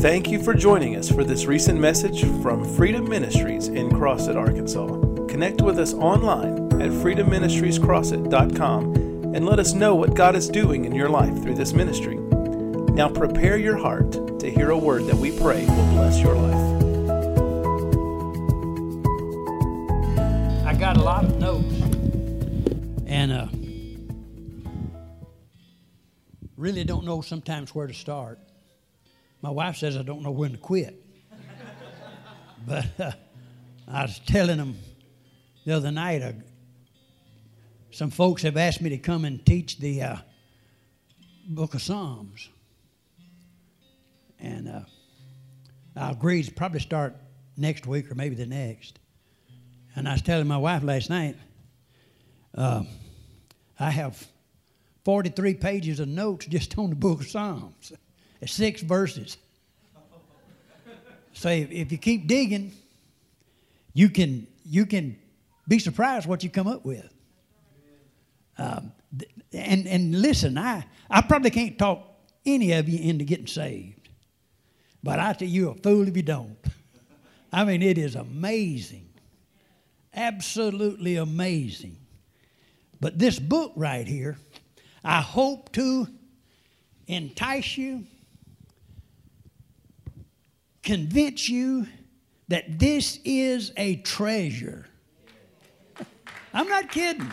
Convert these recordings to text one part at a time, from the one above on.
Thank you for joining us for this recent message from Freedom Ministries in Crossett, Arkansas. Connect with us online at freedomministriescrossett.com and let us know what God is doing in your life through this ministry. Now prepare your heart to hear a word that we pray will bless your life. I got a lot of notes. And uh, really don't know sometimes where to start. My wife says I don't know when to quit. but uh, I was telling them the other night, uh, some folks have asked me to come and teach the uh, book of Psalms. And uh, I agreed to probably start next week or maybe the next. And I was telling my wife last night, uh, I have 43 pages of notes just on the book of Psalms. It's six verses. So if, if you keep digging, you can, you can be surprised what you come up with. Um, and, and listen, I, I probably can't talk any of you into getting saved. But I tell you, you're a fool if you don't. I mean, it is amazing. Absolutely amazing. But this book right here, I hope to entice you, convince you that this is a treasure. I'm not kidding.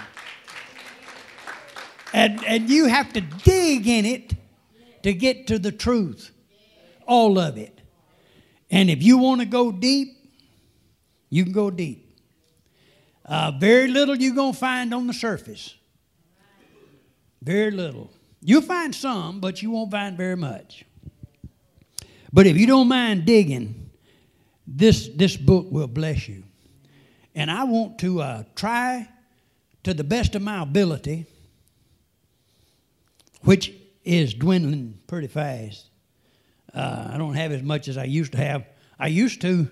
And, and you have to dig in it to get to the truth. All of it. And if you want to go deep, you can go deep. Uh, very little you're going to find on the surface. Very little. You'll find some, but you won't find very much. But if you don't mind digging, this, this book will bless you. And I want to uh, try to the best of my ability, which is dwindling pretty fast. Uh, I don't have as much as I used to have. I used to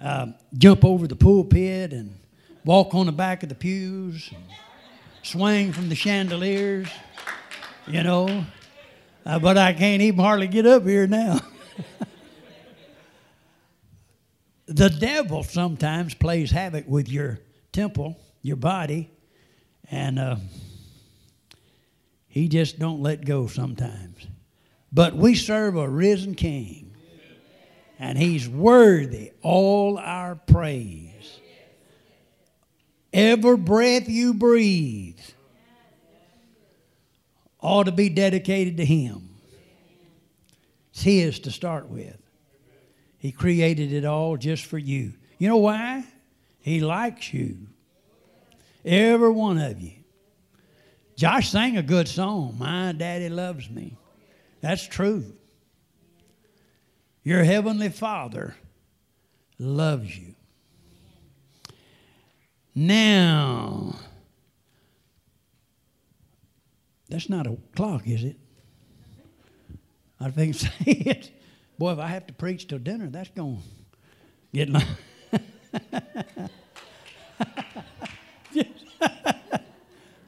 uh, jump over the pulpit and walk on the back of the pews, swing from the chandeliers, you know. Uh, but I can't even hardly get up here now. the devil sometimes plays havoc with your temple, your body, and uh, he just don't let go sometimes. But we serve a risen King, and he's worthy all our praise. Every breath you breathe ought to be dedicated to him. It's his to start with. He created it all just for you. You know why? He likes you. Every one of you. Josh sang a good song, My Daddy Loves Me. That's true. Your Heavenly Father loves you. Now, that's not a clock, is it? I think say it. Boy, if I have to preach till dinner, that's going to get my.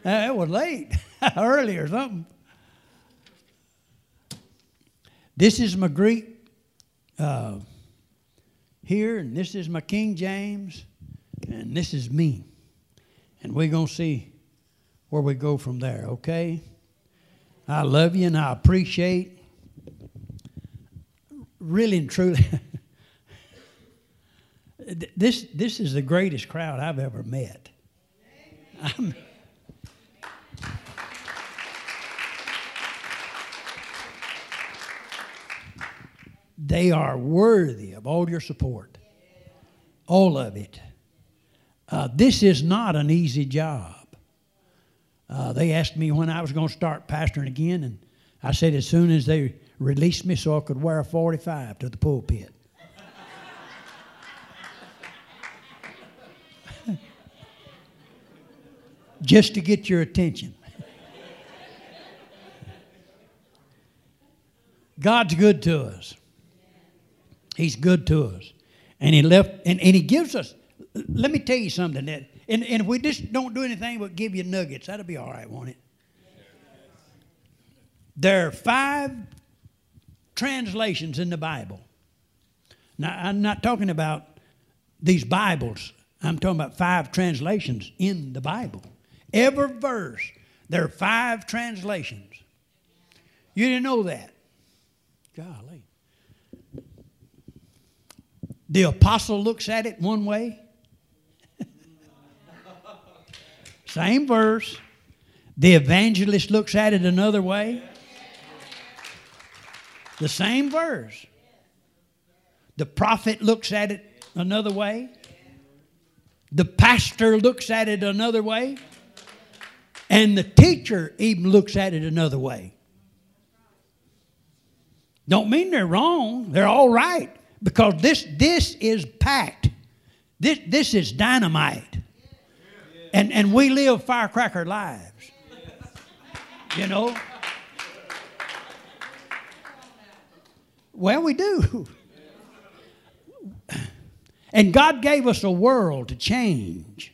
it was late, early or something. This is my Greek uh, here, and this is my King James, and this is me. And we're going to see where we go from there, okay? I love you and I appreciate really and truly, this, this is the greatest crowd I've ever met. I'm, they are worthy of all your support, all of it. Uh, this is not an easy job. Uh, they asked me when I was going to start pastoring again, and I said as soon as they released me so I could wear a 45 to the pulpit. Just to get your attention. God's good to us. He's good to us. And He left, and, and He gives us, let me tell you something that, and, and if we just don't do anything but give you nuggets, that'll be all right, won't it? There are five translations in the Bible. Now, I'm not talking about these Bibles. I'm talking about five translations in the Bible. Every verse, there are five translations. You didn't know that. Golly. The apostle looks at it one way. Same verse. The evangelist looks at it another way. The same verse. The prophet looks at it another way. The pastor looks at it another way. And the teacher even looks at it another way. Don't mean they're wrong. They're all right. Because this, this is packed. This, this is dynamite. And, and we live firecracker lives. You know? Well, we do. And God gave us a world to change.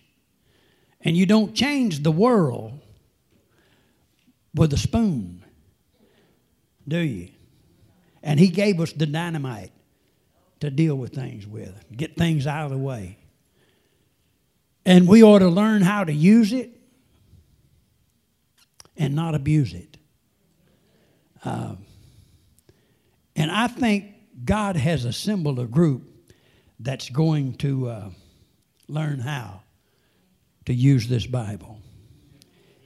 And you don't change the world with a spoon, do you? And He gave us the dynamite to deal with things with, get things out of the way. And we ought to learn how to use it and not abuse it. Uh, and I think God has assembled a group that's going to uh, learn how to use this Bible.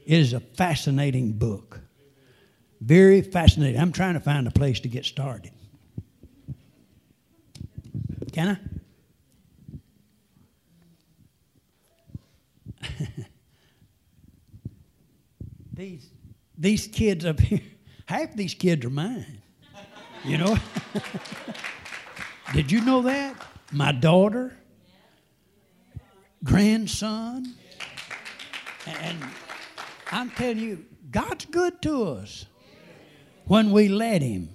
It is a fascinating book. Very fascinating. I'm trying to find a place to get started. Can I? these, these kids up here, half these kids are mine. You know? Did you know that? My daughter, grandson, and I'm telling you, God's good to us when we let Him.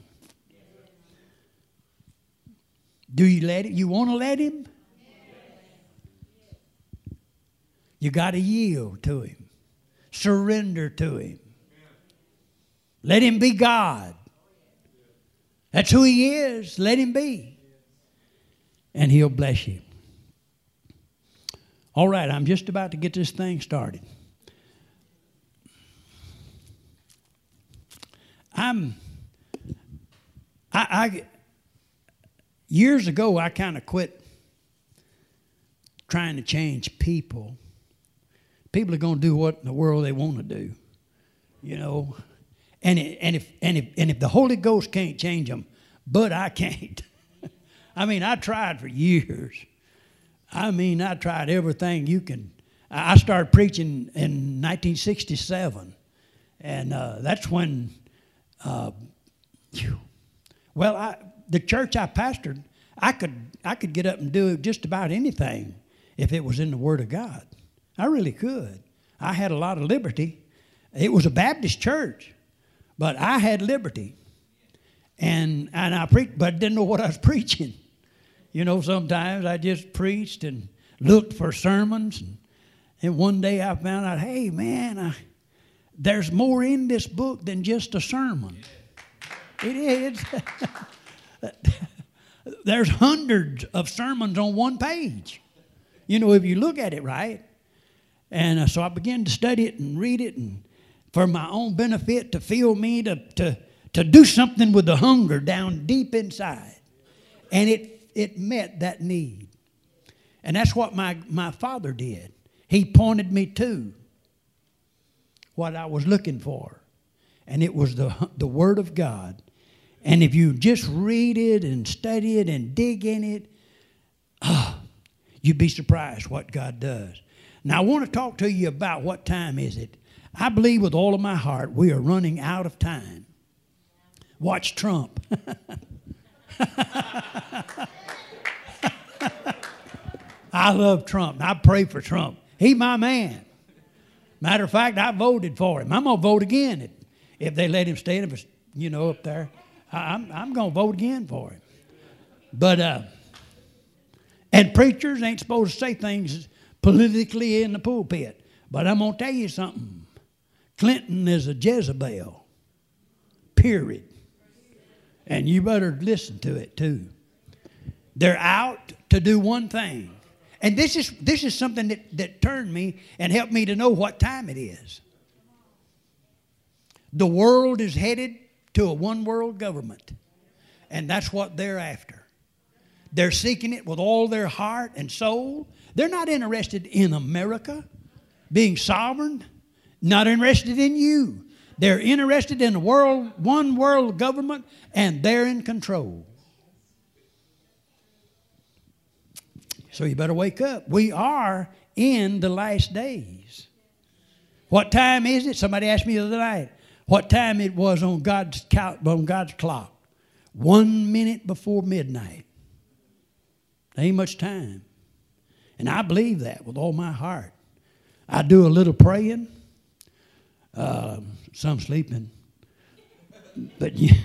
Do you let it? You want to let him? You got to yield to him. Surrender to him. Let him be God. That's who he is. Let him be. And he'll bless you. All right, I'm just about to get this thing started. I'm I, I years ago, I kind of quit trying to change people. People are going to do what in the world they want to do, you know. And, it, and, if, and, if, and if the Holy Ghost can't change them, but I can't. I mean, I tried for years. I mean, I tried everything you can. I started preaching in 1967, and uh, that's when, uh, well, I, the church I pastored, I could I could get up and do just about anything if it was in the Word of God. I really could. I had a lot of liberty. It was a Baptist church, but I had liberty, and and I preached, but didn't know what I was preaching. You know, sometimes I just preached and looked for sermons, and, and one day I found out, hey man, I, there's more in this book than just a sermon. It is. There's hundreds of sermons on one page. You know, if you look at it right. And uh, so I began to study it and read it, and for my own benefit, to feel me to, to, to do something with the hunger down deep inside. And it, it met that need. And that's what my, my father did. He pointed me to what I was looking for. And it was the, the Word of God and if you just read it and study it and dig in it, oh, you'd be surprised what God does. Now, I want to talk to you about what time is it. I believe with all of my heart we are running out of time. Watch Trump. I love Trump. I pray for Trump. He my man. Matter of fact, I voted for him. I'm gonna vote again if, if they let him stay, you know, up there. I'm, I'm going to vote again for him. But, uh, and preachers ain't supposed to say things politically in the pulpit. But I'm to tell you something. Clinton is a Jezebel, period. And you better listen to it too. They're out to do one thing. And this is, this is something that, that turned me and helped me to know what time it is. The world is headed to a one world government, and that's what they're after. They're seeking it with all their heart and soul. They're not interested in America being sovereign, not interested in you. They're interested in a world, one world government, and they're in control. So you better wake up. We are in the last days. What time is it? Somebody asked me the other night what time it was on God's, on God's clock. One minute before midnight. Ain't much time. And I believe that with all my heart. I do a little praying. Uh, some sleeping. But yeah.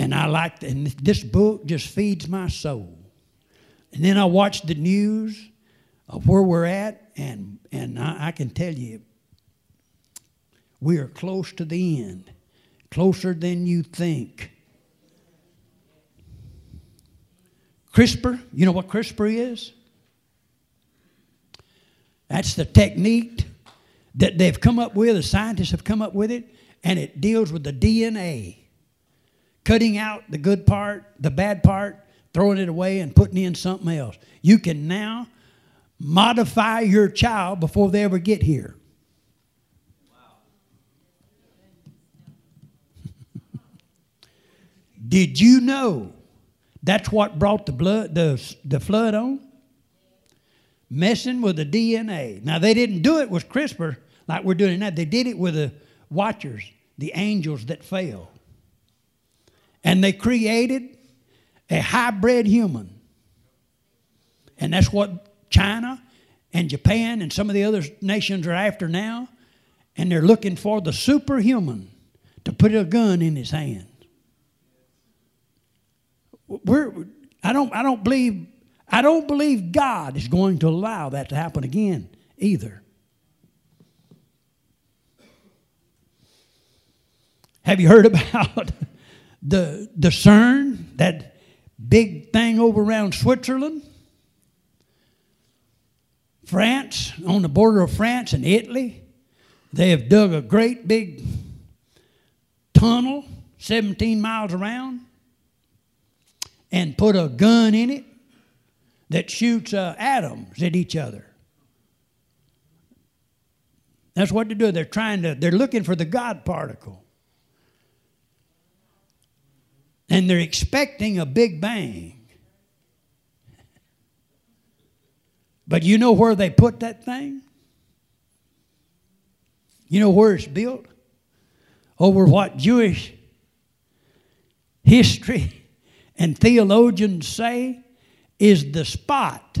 And I like, and this book just feeds my soul. And then I watch the news of where we're at, and, and I, I can tell you, we are close to the end, closer than you think. CRISPR, you know what CRISPR is? That's the technique that they've come up with, the scientists have come up with it, and it deals with the DNA cutting out the good part, the bad part, throwing it away, and putting in something else. You can now modify your child before they ever get here. Did you know that's what brought the blood the, the flood on? Messing with the DNA. Now they didn't do it with CRISPR like we're doing now. They did it with the watchers, the angels that fell. And they created a hybrid human. And that's what China and Japan and some of the other nations are after now. And they're looking for the superhuman to put a gun in his hand. We're, I, don't, I, don't believe, I don't believe God is going to allow that to happen again either. Have you heard about the, the CERN, that big thing over around Switzerland, France, on the border of France and Italy, they have dug a great big tunnel, 17 miles around, and put a gun in it that shoots uh, atoms at each other. That's what they do. They're trying to, they're looking for the God particle. And they're expecting a big bang. But you know where they put that thing? You know where it's built? Over what Jewish history and theologians say is the spot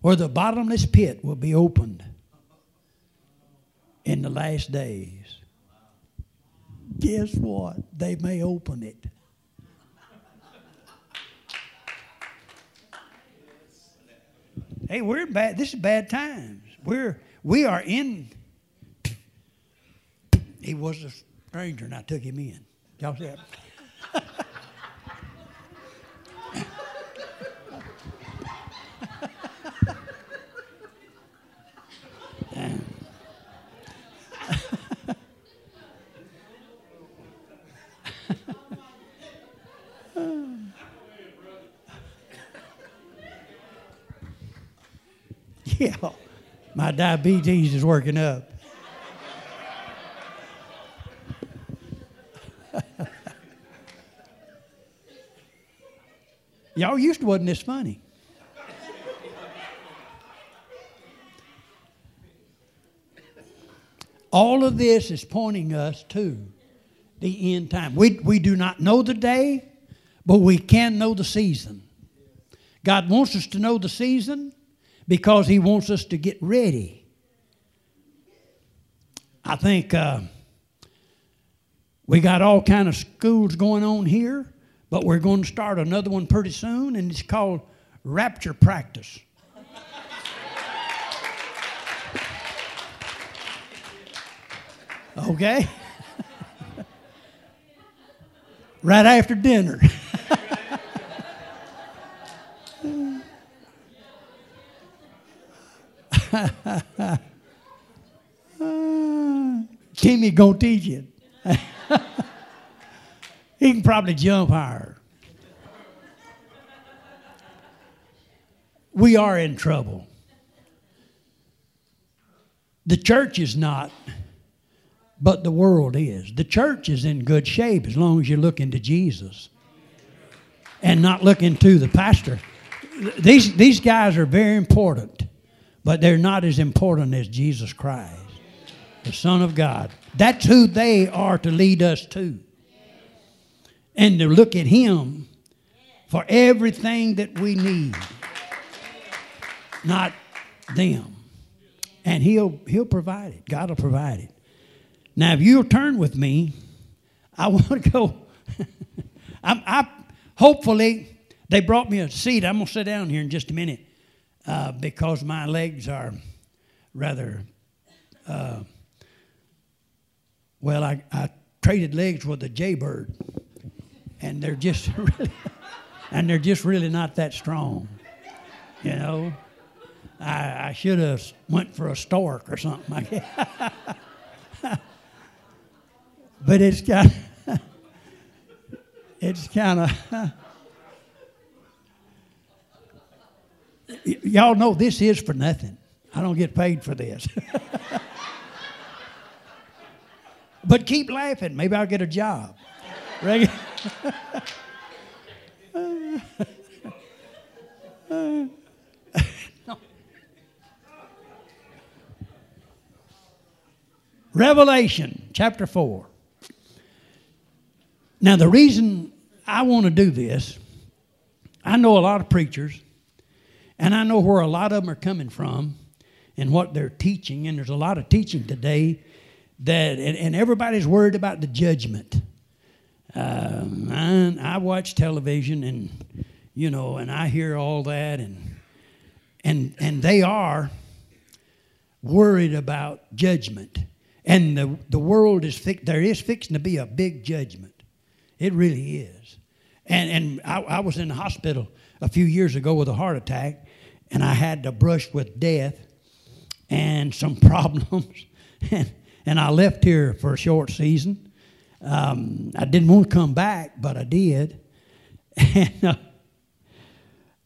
where the bottomless pit will be opened in the last days guess what? They may open it. hey, we're bad. This is bad times. We're we are in. He was a stranger, and I took him in. Y'all see that? yeah, my diabetes is working up. Y'all used to wasn't this funny. All of this is pointing us to the end time. We, we do not know the day, but we can know the season. God wants us to know the season because He wants us to get ready. I think uh, we got all kind of schools going on here, but we're going to start another one pretty soon, and it's called Rapture Practice. okay? right after dinner. Timmy gonna teach you. he can probably jump higher. We are in trouble. The church is not, but the world is. The church is in good shape as long as you're looking to Jesus and not looking to the pastor. These, these guys are very important but they're not as important as Jesus Christ, the Son of God. That's who they are to lead us to. And to look at Him for everything that we need, not them. And He'll, he'll provide it. God will provide it. Now, if you'll turn with me, I want to go. I, I, hopefully, they brought me a seat. I'm going to sit down here in just a minute uh, because my legs are rather. Uh, well, I, I traded legs with a jaybird, and they're just really, and they're just really not that strong, you know. I, I should have went for a stork or something. but it's kind, it's kind of. Y'all know this is for nothing. I don't get paid for this. but keep laughing. Maybe I'll get a job. Revelation chapter 4. Now, the reason I want to do this, I know a lot of preachers, and I know where a lot of them are coming from and what they're teaching, and there's a lot of teaching today that, and, and everybody's worried about the judgment. Uh, I, I watch television and, you know, and I hear all that, and, and, and they are worried about judgment. And the, the world is, fi- there is fixing to be a big judgment. It really is. And, and I, I was in the hospital a few years ago with a heart attack, and I had to brush with death and some problems. and, and I left here for a short season. Um, I didn't want to come back, but I did. And uh,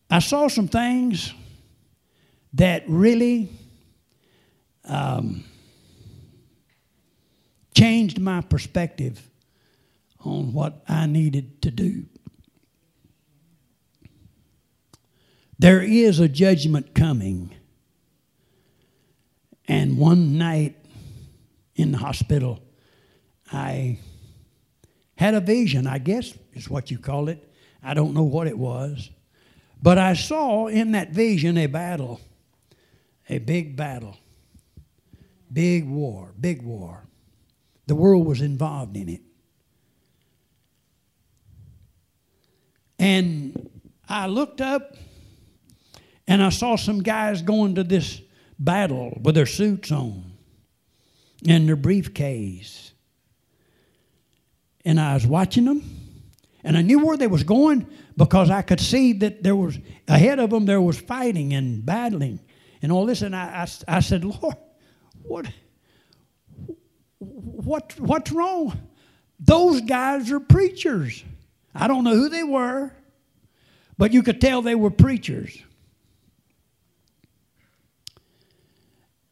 I saw some things that really um, changed my perspective on what I needed to do. There is a judgment coming. And one night in the hospital, I had a vision, I guess is what you call it. I don't know what it was. But I saw in that vision a battle, a big battle, big war, big war. The world was involved in it. And I looked up and I saw some guys going to this battle with their suits on and their briefcase. And I was watching them and I knew where they was going because I could see that there was ahead of them there was fighting and battling and all this and I, I, I said, Lord, what what what's wrong? Those guys are preachers. I don't know who they were, but you could tell they were preachers.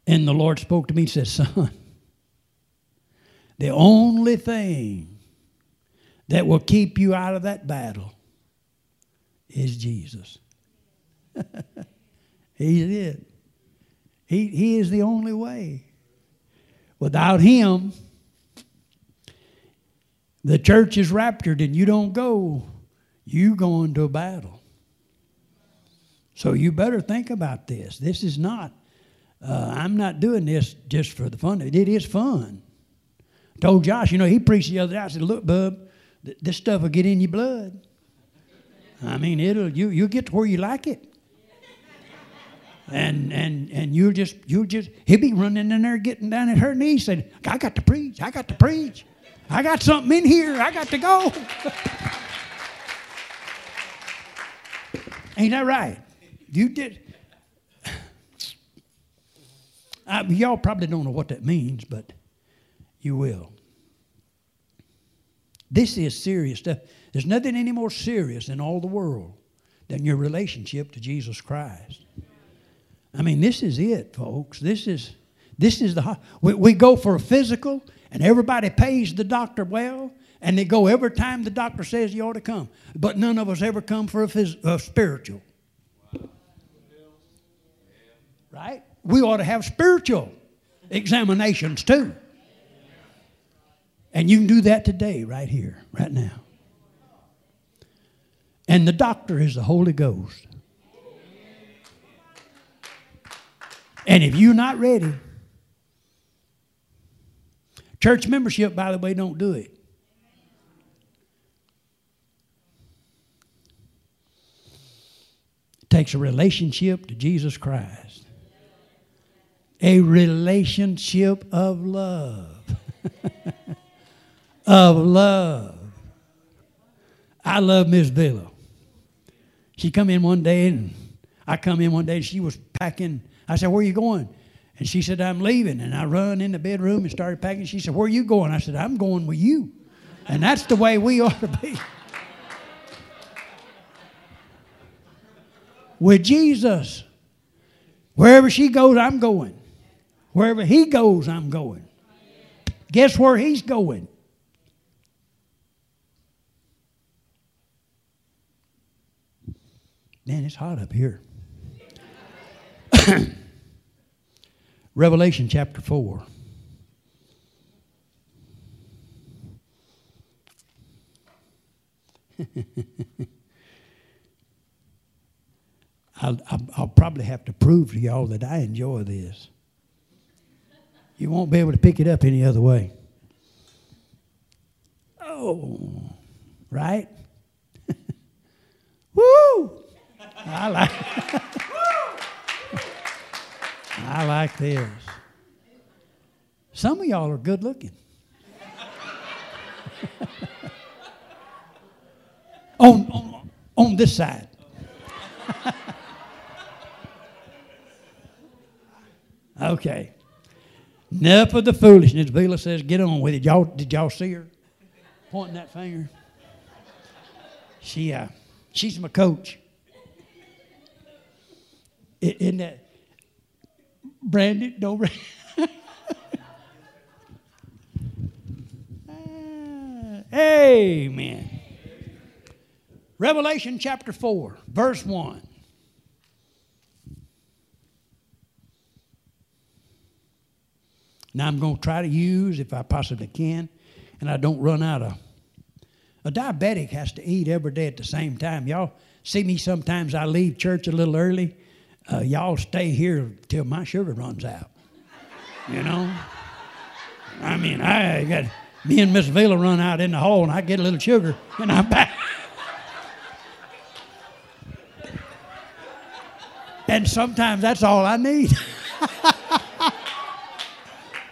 And the Lord spoke to me and said, Son, the only thing that will keep you out of that battle is Jesus. He's it. He, he is the only way. Without Him, the church is raptured and you don't go, you go into a battle. So you better think about this. This is not, uh, I'm not doing this just for the fun. It is fun. I told Josh, you know, he preached the other day. I said, look, bub, th- this stuff will get in your blood. I mean, it'll you you get to where you like it. And and and you'll just you'll just he'll be running in there getting down at her knees saying, I got to preach, I got to preach. I got something in here. I got to go. Ain't that right? You did. I, y'all probably don't know what that means, but You will. This is serious stuff. There's nothing any more serious in all the world than your relationship to Jesus Christ. I mean, this is it, folks. This is this is the we, we go for a physical, and everybody pays the doctor well, and they go every time the doctor says you ought to come. But none of us ever come for a, phys, a spiritual. Right? We ought to have spiritual examinations too. And you can do that today, right here, right now. And the doctor is the Holy Ghost. And if you're not ready, church membership, by the way, don't do it. It takes a relationship to Jesus Christ. A relationship of love. of love. I love Miss Villa. She come in one day and I come in one day and she was packing. I said, Where are you going? And she said, I'm leaving. And I run in the bedroom and started packing. She said, Where are you going? I said, I'm going with you. And that's the way we ought to be. with Jesus. Wherever she goes, I'm going. Wherever he goes, I'm going. Guess where he's going? Man, it's hot up here. Revelation chapter 4. I'll, I'll, probably have to prove to y'all that I enjoy this. You won't be able to pick it up any other way. Oh, right? Woo! I like I like this. Some of y'all are good looking. on, on, on this side. okay. Enough of the foolishness. Vila says, get on with it. Y'all, did y'all see her pointing that finger? She, uh, she's my coach. Isn't that Brandon? Don't. Amen. Revelation chapter 4, verse 1. Now I'm going to try to use, if I possibly can, and I don't run out of. A diabetic has to eat every day at the same time. Y'all see me sometimes, I leave church a little early uh, y'all stay here till my sugar runs out. You know? I mean, I got me and Miss Villa run out in the hall and I get a little sugar and I'm back. and sometimes that's all I need.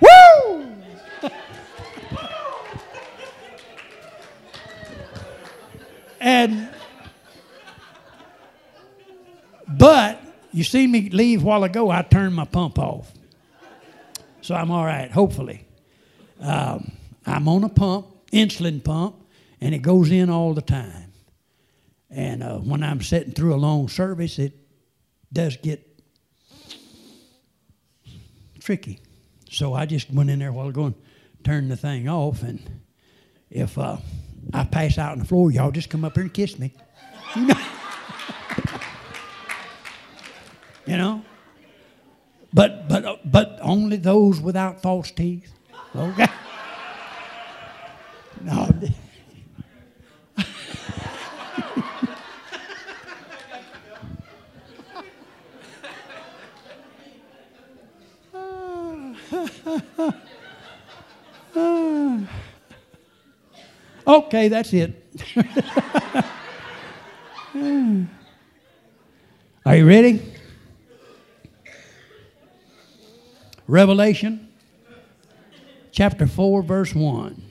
Woo! and but you see me leave a while ago, I turned my pump off. So I'm all right, hopefully. Um, I'm on a pump, insulin pump, and it goes in all the time. And uh, when I'm sitting through a long service, it does get tricky. So I just went in there while ago and turned the thing off. And if uh, I pass out on the floor, y'all just come up here and kiss me. You know? But but uh, but only those without false teeth. Okay? No. okay, that's it. Are you ready? Revelation chapter 4, verse 1.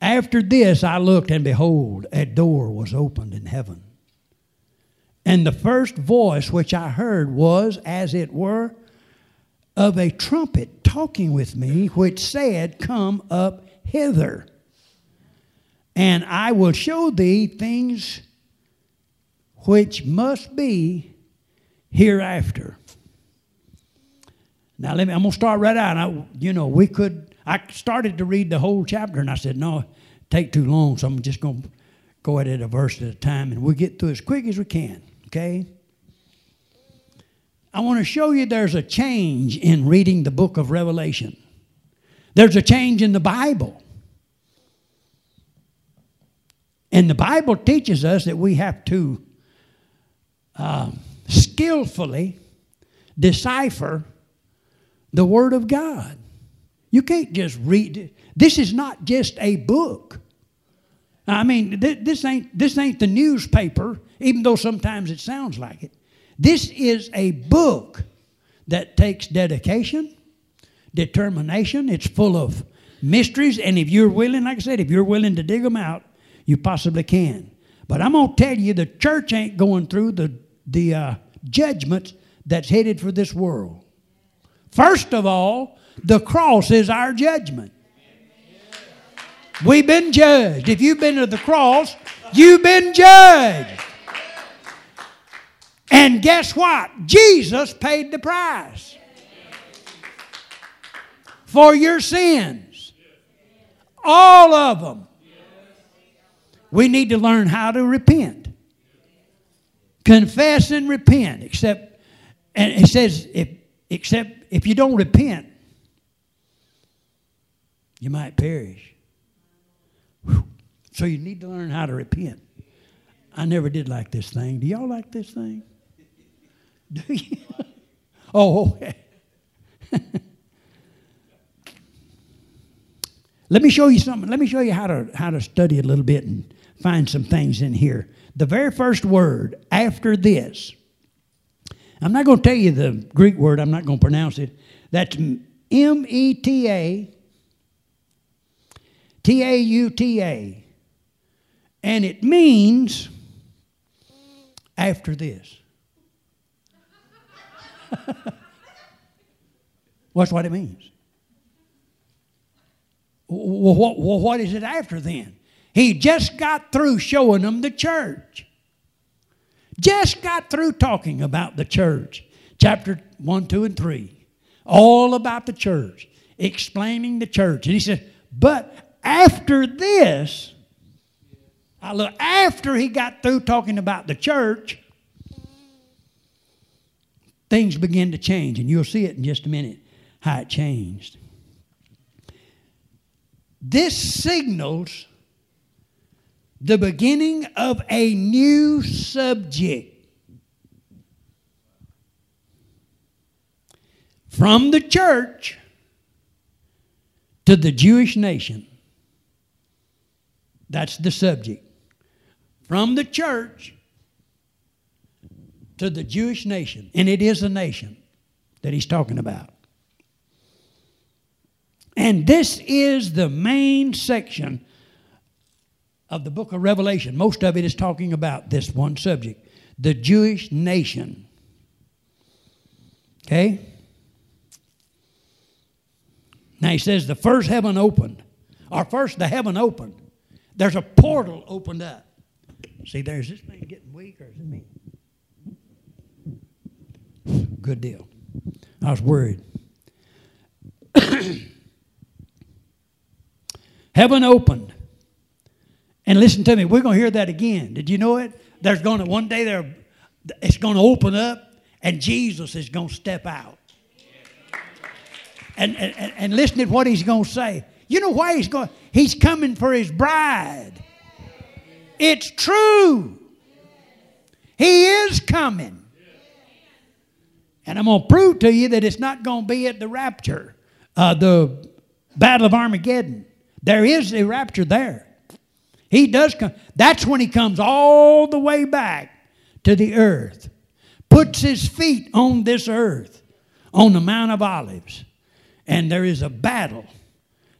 After this I looked, and behold, a door was opened in heaven. And the first voice which I heard was, as it were, of a trumpet talking with me, which said, Come up hither, and I will show thee things which must be hereafter. Now let me. I'm gonna start right out. I, you know, we could. I started to read the whole chapter, and I said, "No, take too long." So I'm just gonna go at it a verse at a time, and we'll get through as quick as we can. Okay. I want to show you there's a change in reading the book of Revelation. There's a change in the Bible. And the Bible teaches us that we have to uh, skillfully decipher the Word of God. You can't just read. it. This is not just a book. I mean, this ain't this ain't the newspaper, even though sometimes it sounds like it. This is a book that takes dedication, determination. It's full of mysteries, and if you're willing, like I said, if you're willing to dig them out, you possibly can. But I'm gonna tell you, the church ain't going through the the uh, judgments that's headed for this world. First of all, the cross is our judgment. We've been judged. If you've been to the cross, you've been judged. And guess what? Jesus paid the price for your sins. All of them. We need to learn how to repent. Confess and repent. Except, and it says, if, except if you don't repent, you might perish. So you need to learn how to repent. I never did like this thing. Do y'all like this thing? Do you? oh, okay. Let me show you something. Let me show you how to how to study a little bit and find some things in here. The very first word after this. I'm not going to tell you the Greek word. I'm not going to pronounce it. That's M E T A T A U T A. And it means after this. What's what it means? Well, what, well, what is it after then? He just got through showing them the church. Just got through talking about the church. Chapter 1, 2, and 3. All about the church. Explaining the church. And he said, but after this, I look, after he got through talking about the church, things begin to change. And you'll see it in just a minute how it changed. This signals the beginning of a new subject. From the church to the Jewish nation. That's the subject. From the church to the Jewish nation. And it is a nation that he's talking about. And this is the main section of the book of Revelation. Most of it is talking about this one subject the Jewish nation. Okay? Now he says the first heaven opened, or first the heaven opened. There's a portal opened up. See, there's this thing getting weak, or is it me? Good deal. I was worried. Heaven opened. And listen to me, we're going to hear that again. Did you know it? There's going to, one day there, it's going to open up and Jesus is going to step out. And, and, and listen to what he's going to say. You know why he's going? He's coming for his bride. It's true. He is coming. And I'm going to prove to you that it's not going to be at the rapture, uh, the Battle of Armageddon. There is a rapture there. He does come. That's when he comes all the way back to the earth, puts his feet on this earth, on the Mount of Olives, and there is a battle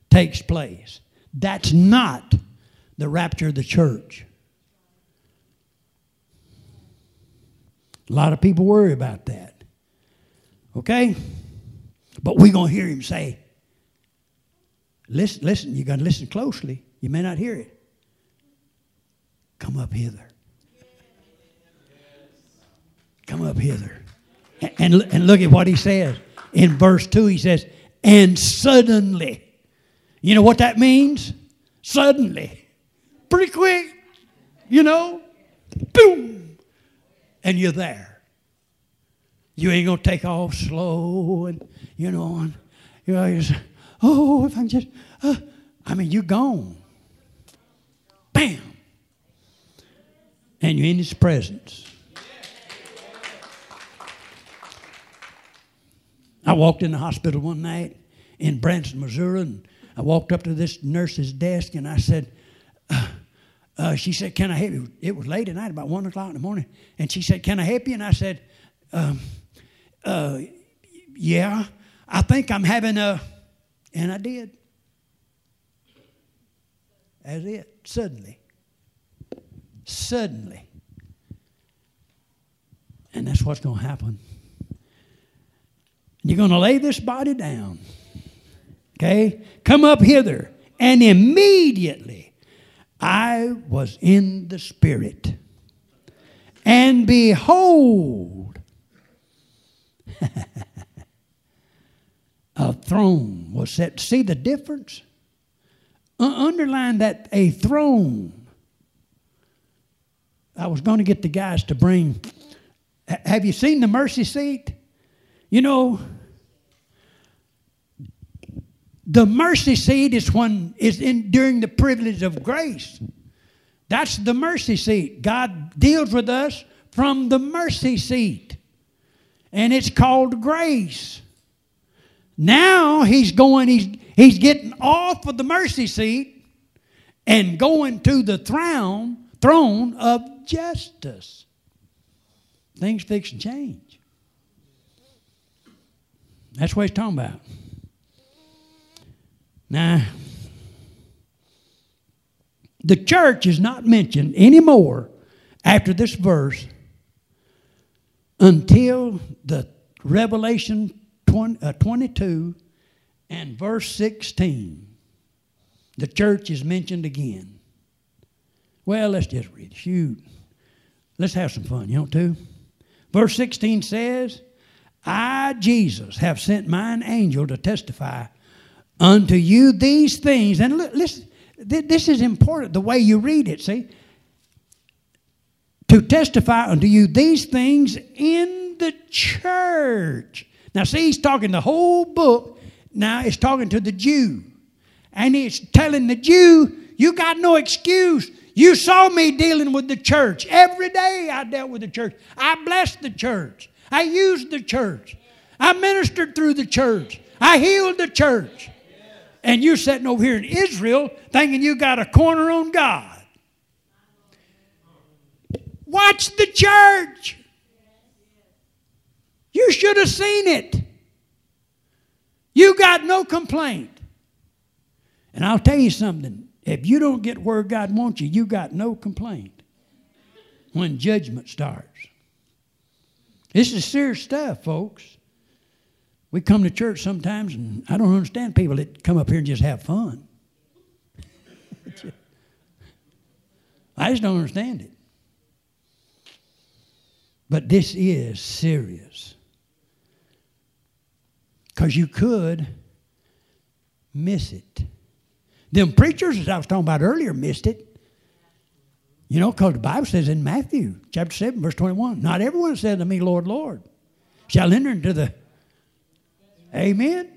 takes place. That's not the rapture of the church. A lot of people worry about that. Okay? But we're going to hear him say, listen, listen, you got to listen closely. You may not hear it. Come up hither. Come up hither. And, and look at what he says. In verse 2, he says, And suddenly. You know what that means? Suddenly. Pretty quick. You know? Boom. And you're there. You ain't going to take off slow and, you know, and, you know, you oh, if I'm just, uh, I mean, you're gone. Bam. And you're in his presence. I walked in the hospital one night in Branson, Missouri, and I walked up to this nurse's desk and I said, uh, uh, she said, Can I help you? It was late at night, about 1 o'clock in the morning. And she said, Can I help you? And I said, um, uh, Yeah, I think I'm having a. And I did. That's it, suddenly. Suddenly. And that's what's going to happen. You're going to lay this body down. Okay? Come up hither. And immediately I was in the Spirit. And behold, a throne was set. See the difference? Uh, underline that a throne. I was going to get the guys to bring. Have you seen the mercy seat? You know, the mercy seat is when is in during the privilege of grace. That's the mercy seat. God deals with us from the mercy seat. And it's called grace. Now he's going, he's, he's getting off of the mercy seat and going to the throne, throne of justice. Things fix and change. That's what he's talking about. Now, the church is not mentioned anymore after this verse until the Revelation 20, uh, 22 and verse 16. The church is mentioned again. Well, let's just read. Shoot. Let's have some fun, you know, too. Verse 16 says, I, Jesus, have sent mine angel to testify unto you these things. And listen, this is important the way you read it, see? To testify unto you these things in the church. Now, see, he's talking the whole book. Now, it's talking to the Jew. And he's telling the Jew, you got no excuse. You saw me dealing with the church. Every day I dealt with the church. I blessed the church. I used the church. I ministered through the church. I healed the church. And you're sitting over here in Israel thinking you got a corner on God. Watch the church. You should have seen it. You got no complaint. And I'll tell you something if you don't get where God wants you, you got no complaint when judgment starts. This is serious stuff, folks. We come to church sometimes, and I don't understand people that come up here and just have fun. I just don't understand it. But this is serious. Because you could miss it. Them preachers, as I was talking about earlier, missed it. You know, because the Bible says in Matthew chapter 7, verse 21, not everyone said to me, Lord, Lord, shall enter into the. Amen?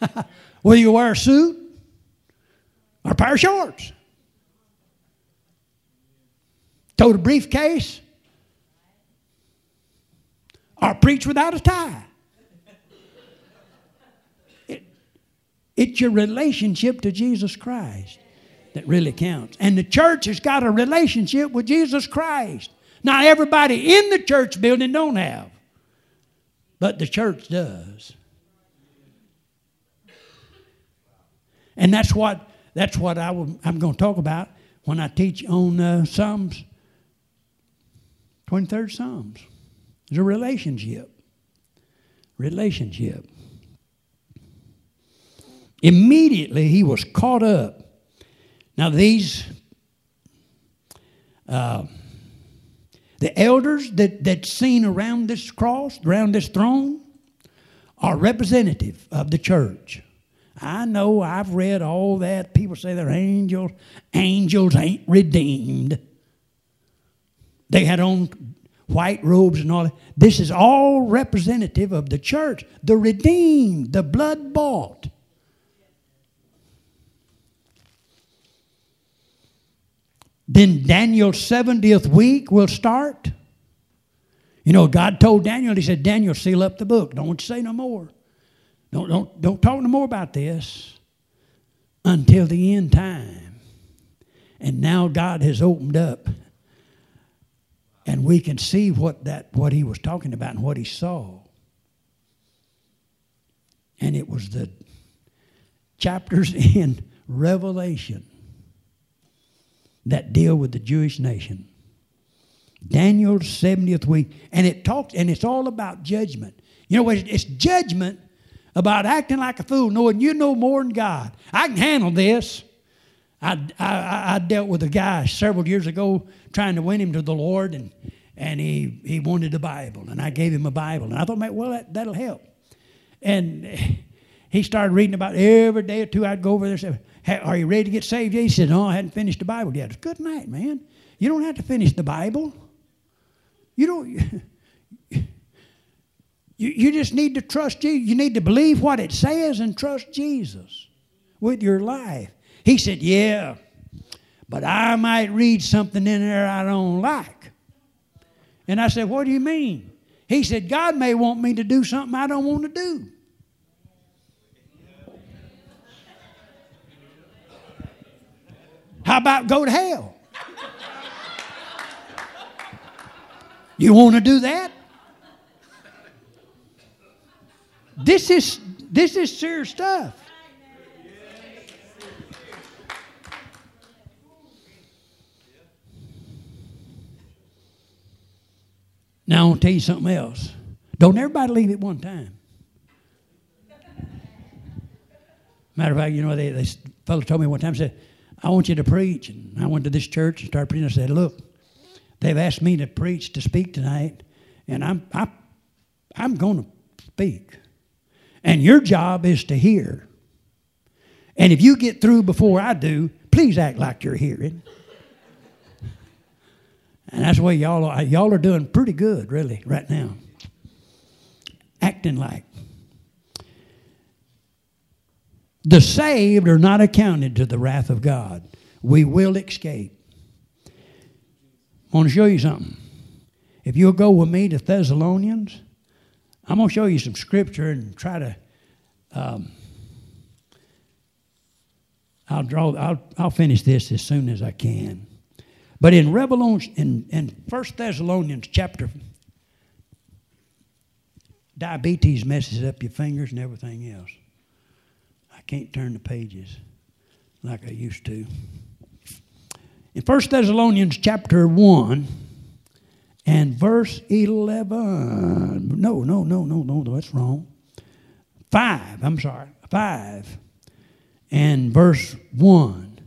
Will you wear a suit or a pair of shorts? Tote a briefcase? Or preach without a tie? It's your relationship to Jesus Christ that really counts. And the church has got a relationship with Jesus Christ. Not everybody in the church building don't have, but the church does. And that's what that's what I'm going to talk about when I teach on uh, Psalms, 23rd Psalms. It's a relationship. Relationship. Immediately he was caught up. Now, these, uh, the elders that, that's seen around this cross, around this throne, are representative of the church. I know I've read all that. People say they're angels. Angels ain't redeemed. They had on white robes and all that. This is all representative of the church, the redeemed, the blood bought. Then Daniel's 70th week will start. You know, God told Daniel, He said, Daniel, seal up the book. Don't say no more. Don't, don't, don't talk no more about this until the end time. And now God has opened up and we can see what that what he was talking about and what he saw. And it was the chapters in Revelation that deal with the Jewish nation. Daniel's 70th week. And it talks, and it's all about judgment. You know, what it's judgment about acting like a fool, knowing you know more than God. I can handle this. I, I, I dealt with a guy several years ago trying to win him to the Lord, and, and he, he wanted a Bible, and I gave him a Bible. And I thought, well, that, that'll help. And he started reading about every day or two. I'd go over there and say, Are you ready to get saved? He said, No, I hadn't finished the Bible yet. Good night, man. You don't have to finish the Bible. You don't. You, you just need to trust Jesus. You need to believe what it says and trust Jesus with your life. He said, Yeah, but I might read something in there I don't like. And I said, What do you mean? He said, God may want me to do something I don't want to do. How about go to hell? You want to do that? This is this is serious stuff. Now, I want to tell you something else. Don't everybody leave at one time. Matter of fact, you know, they, this fellow told me one time, said, I want you to preach. And I went to this church and started preaching. I said, Look, they've asked me to preach, to speak tonight, and I'm, I, I'm going to speak. And your job is to hear. And if you get through before I do, please act like you're hearing. And that's the way y'all are. Y'all are doing pretty good, really, right now. Acting like. The saved are not accounted to the wrath of God. We will escape. I want to show you something. If you'll go with me to Thessalonians, I'm going to show you some scripture and try to. Um, I'll draw. I'll, I'll finish this as soon as I can. But in Revelation, in, in 1 Thessalonians chapter, diabetes messes up your fingers and everything else. Can't turn the pages like I used to. In 1 Thessalonians chapter 1 and verse 11, no, no, no, no, no, that's wrong. 5, I'm sorry, 5 and verse 1.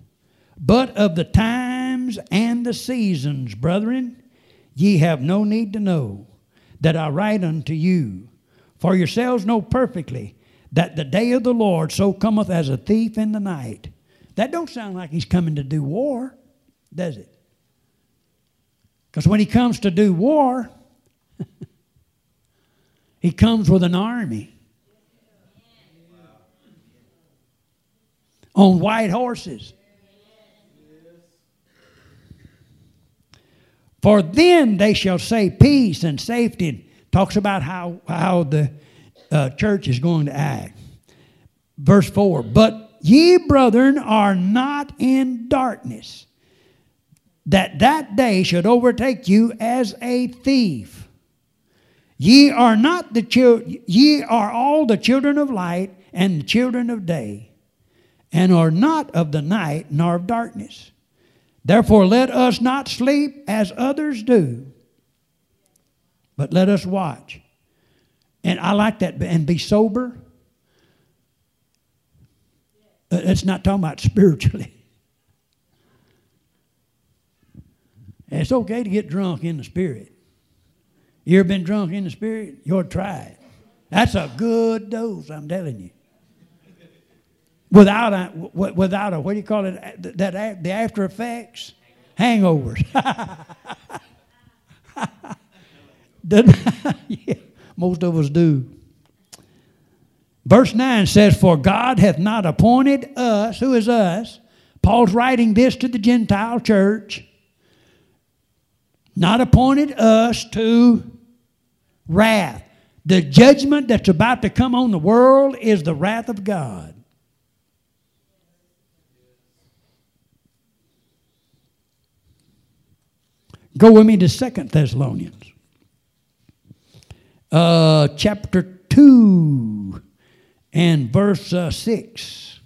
But of the times and the seasons, brethren, ye have no need to know that I write unto you. For yourselves know perfectly that the day of the Lord so cometh as a thief in the night. That don't sound like he's coming to do war, does it? Because when he comes to do war, he comes with an army on white horses. For then they shall say peace and safety. Talks about how, how the uh, church is going to act. Verse 4 But ye, brethren, are not in darkness, that that day should overtake you as a thief. Ye are not the children, ye are all the children of light and the children of day, and are not of the night nor of darkness. Therefore, let us not sleep as others do, but let us watch. And I like that, and be sober. Uh, it's not talking about spiritually. It's okay to get drunk in the spirit. You ever been drunk in the spirit? You ought to try it. That's a good dose, I'm telling you. Without a, without a, what do you call it? That, the after effects? Hangovers. yeah, most of us do. Verse 9 says, For God hath not appointed us, who is us? Paul's writing this to the Gentile church, not appointed us to wrath. The judgment that's about to come on the world is the wrath of God. Go with me to Second Thessalonians, uh, chapter 2 and verse uh, 6.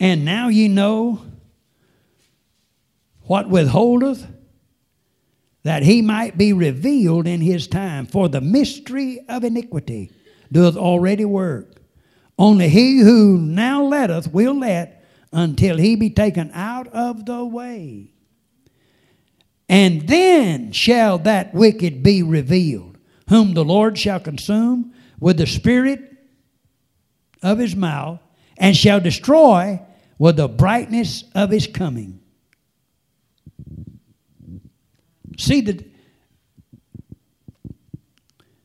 And now ye know what withholdeth, that he might be revealed in his time. For the mystery of iniquity doth already work. Only he who now letteth will let until he be taken out of the way. And then shall that wicked be revealed, whom the Lord shall consume with the spirit of his mouth, and shall destroy with the brightness of his coming. See, the,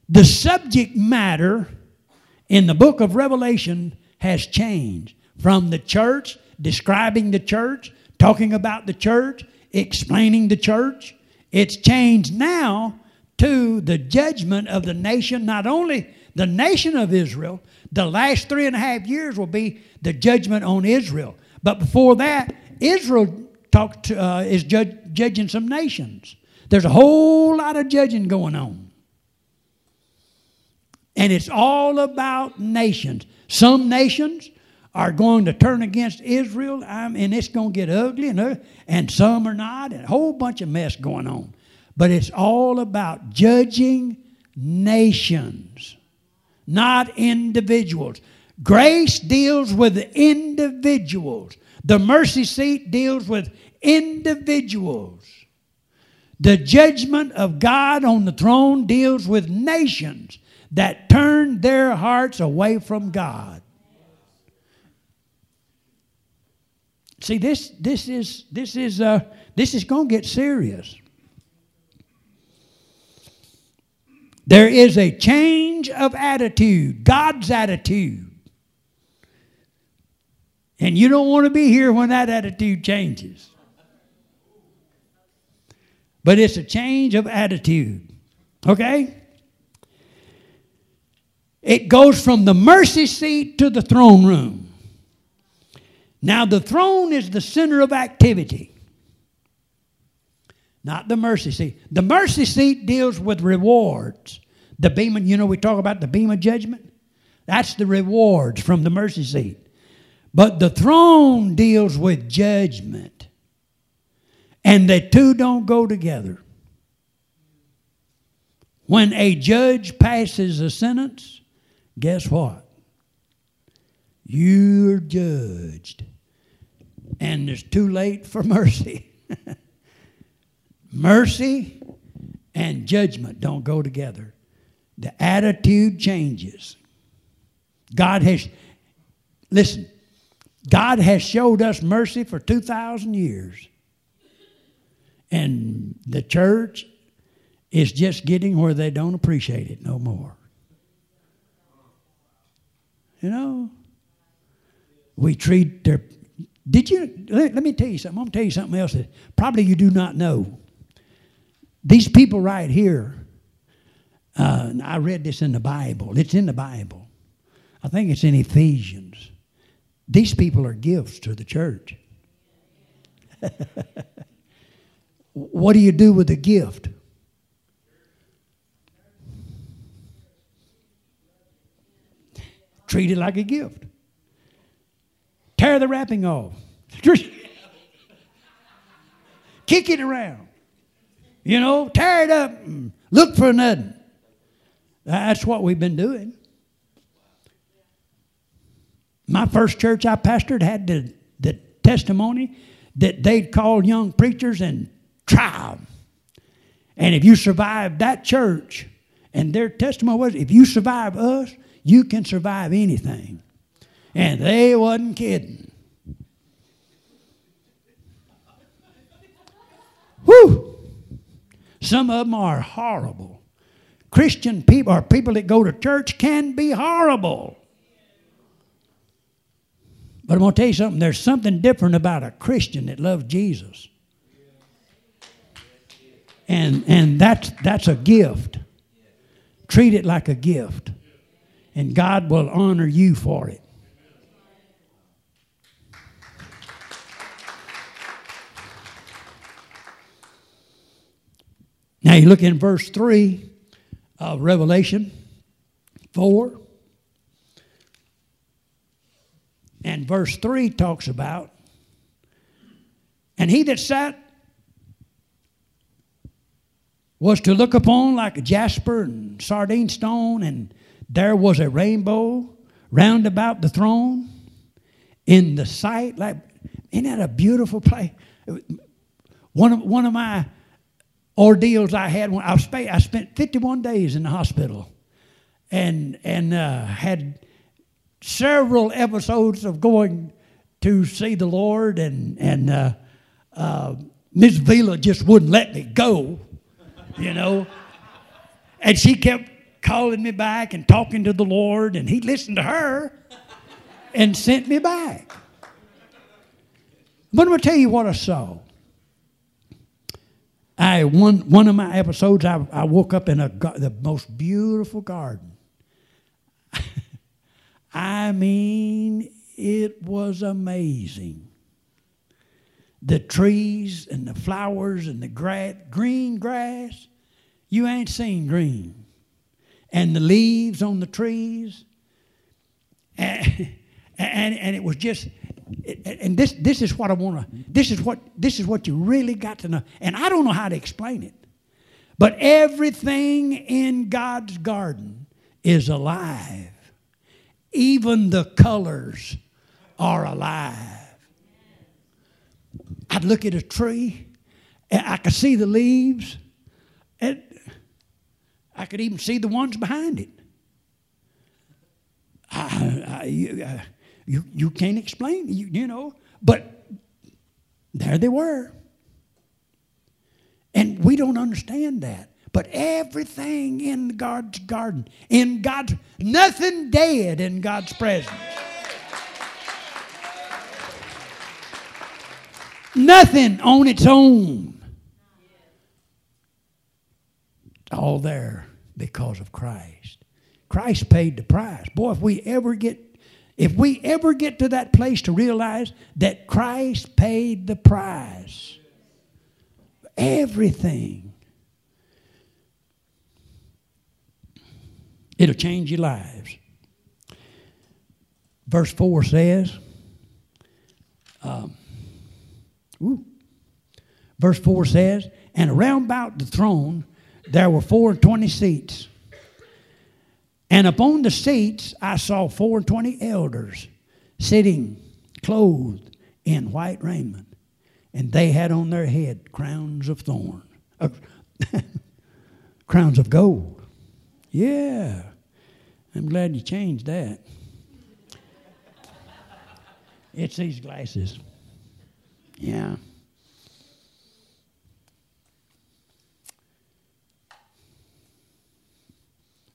the subject matter in the book of Revelation has changed from the church describing the church, talking about the church, explaining the church. It's changed now to the judgment of the nation, not only the nation of Israel, the last three and a half years will be the judgment on Israel. But before that, Israel talked to, uh, is judge, judging some nations. There's a whole lot of judging going on. And it's all about nations. Some nations are going to turn against Israel, and it's going to get ugly, and, uh, and some are not, and a whole bunch of mess going on. But it's all about judging nations, not individuals. Grace deals with individuals. The mercy seat deals with individuals. The judgment of God on the throne deals with nations that turn their hearts away from God. See, this, this is, this is, uh, this is going to get serious. There is a change of attitude, God's attitude. And you don't want to be here when that attitude changes. But it's a change of attitude. Okay? It goes from the mercy seat to the throne room. Now, the throne is the center of activity, not the mercy seat. The mercy seat deals with rewards. The beam, you know, we talk about the beam of judgment. That's the rewards from the mercy seat. But the throne deals with judgment. And the two don't go together. When a judge passes a sentence, guess what? You're judged. And it's too late for mercy. mercy and judgment don't go together. The attitude changes. God has, listen, God has showed us mercy for 2,000 years. And the church is just getting where they don't appreciate it no more. You know, we treat their. Did you? Let, let me tell you something. I'm going to tell you something else that probably you do not know. These people right here, uh, I read this in the Bible. It's in the Bible. I think it's in Ephesians. These people are gifts to the church. what do you do with a gift? Treat it like a gift. Tear the wrapping off. Kick it around. You know, tear it up. Look for nothing. That's what we've been doing. My first church I pastored had the, the testimony that they'd call young preachers and try them. And if you survive that church, and their testimony was if you survive us, you can survive anything. And they wasn't kidding. Whew! Some of them are horrible. Christian people or people that go to church can be horrible. But I'm going to tell you something there's something different about a Christian that loves Jesus. And, and that's, that's a gift. Treat it like a gift, and God will honor you for it. Now you look in verse 3 of Revelation 4. And verse 3 talks about, and he that sat was to look upon like a jasper and sardine stone, and there was a rainbow round about the throne in the sight. Like, isn't that a beautiful place? One of, one of my ordeals I had when I, was, I spent 51 days in the hospital and, and uh, had several episodes of going to see the Lord, and, and uh, uh, Miss Vila just wouldn't let me go you know. And she kept calling me back and talking to the Lord, and he listened to her and sent me back. But I'm going to tell you what I saw. I one one of my episodes, I, I woke up in a the most beautiful garden. I mean, it was amazing. The trees and the flowers and the green grass, you ain't seen green. And the leaves on the trees. And, and, and it was just, and this, this is what I want to, this is what, this is what you really got to know. And I don't know how to explain it. But everything in God's garden is alive. Even the colors are alive. I'd look at a tree, and I could see the leaves, and I could even see the ones behind it. I, I, uh, you, you can't explain, you, you know, but there they were. And we don't understand that. But everything in God's garden, in God's, nothing dead in God's presence. Nothing on its own. It's all there because of Christ. Christ paid the price. Boy, if we ever get if we ever get to that place to realize that Christ paid the price, everything, it'll change your lives. Verse 4 says, um, ooh, verse 4 says, and around about the throne there were four and twenty seats. And upon the seats I saw four and twenty elders sitting, clothed in white raiment, and they had on their head crowns of thorn, uh, crowns of gold. Yeah, I'm glad you changed that. It's these glasses. Yeah.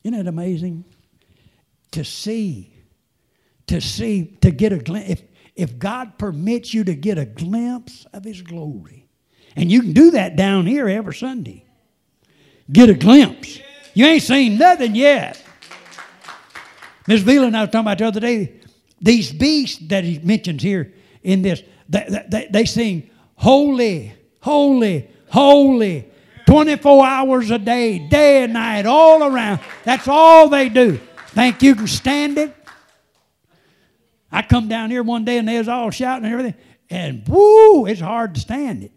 Isn't it amazing? To see, to see, to get a glimpse. If, if God permits you to get a glimpse of His glory, and you can do that down here every Sunday, get a glimpse. You ain't seen nothing yet. Miss Vila and I was talking about the other day, these beasts that he mentions here in this, they, they, they sing, Holy, Holy, Holy, 24 hours a day, day and night, all around. That's all they do. Think you can stand it? I come down here one day and they was all shouting and everything, and whoo, it's hard to stand it.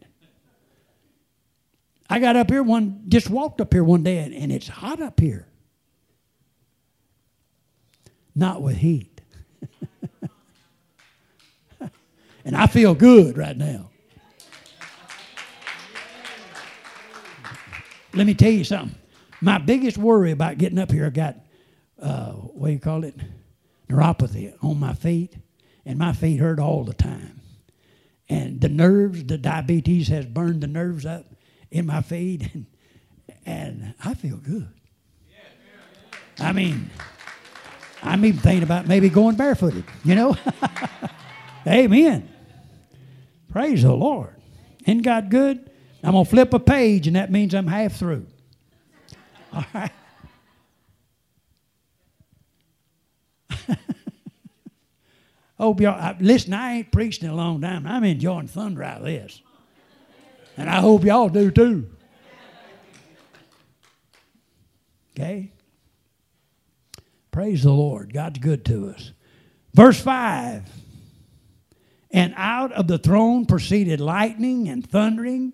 I got up here one, just walked up here one day, and, and it's hot up here. Not with heat. And I feel good right now. Let me tell you something. My biggest worry about getting up here, I got, uh, what do you call it? Neuropathy on my feet, and my feet hurt all the time. And the nerves, the diabetes has burned the nerves up in my feet, and, and I feel good. I mean, I'm even thinking about maybe going barefooted, you know? Amen. Praise the Lord. Isn't God good? I'm going to flip a page, and that means I'm half through. All right. Hope y'all, I, listen, I ain't preached in a long time. I'm enjoying thunder out of this. And I hope y'all do too. Okay? Praise the Lord. God's good to us. Verse 5 And out of the throne proceeded lightning and thundering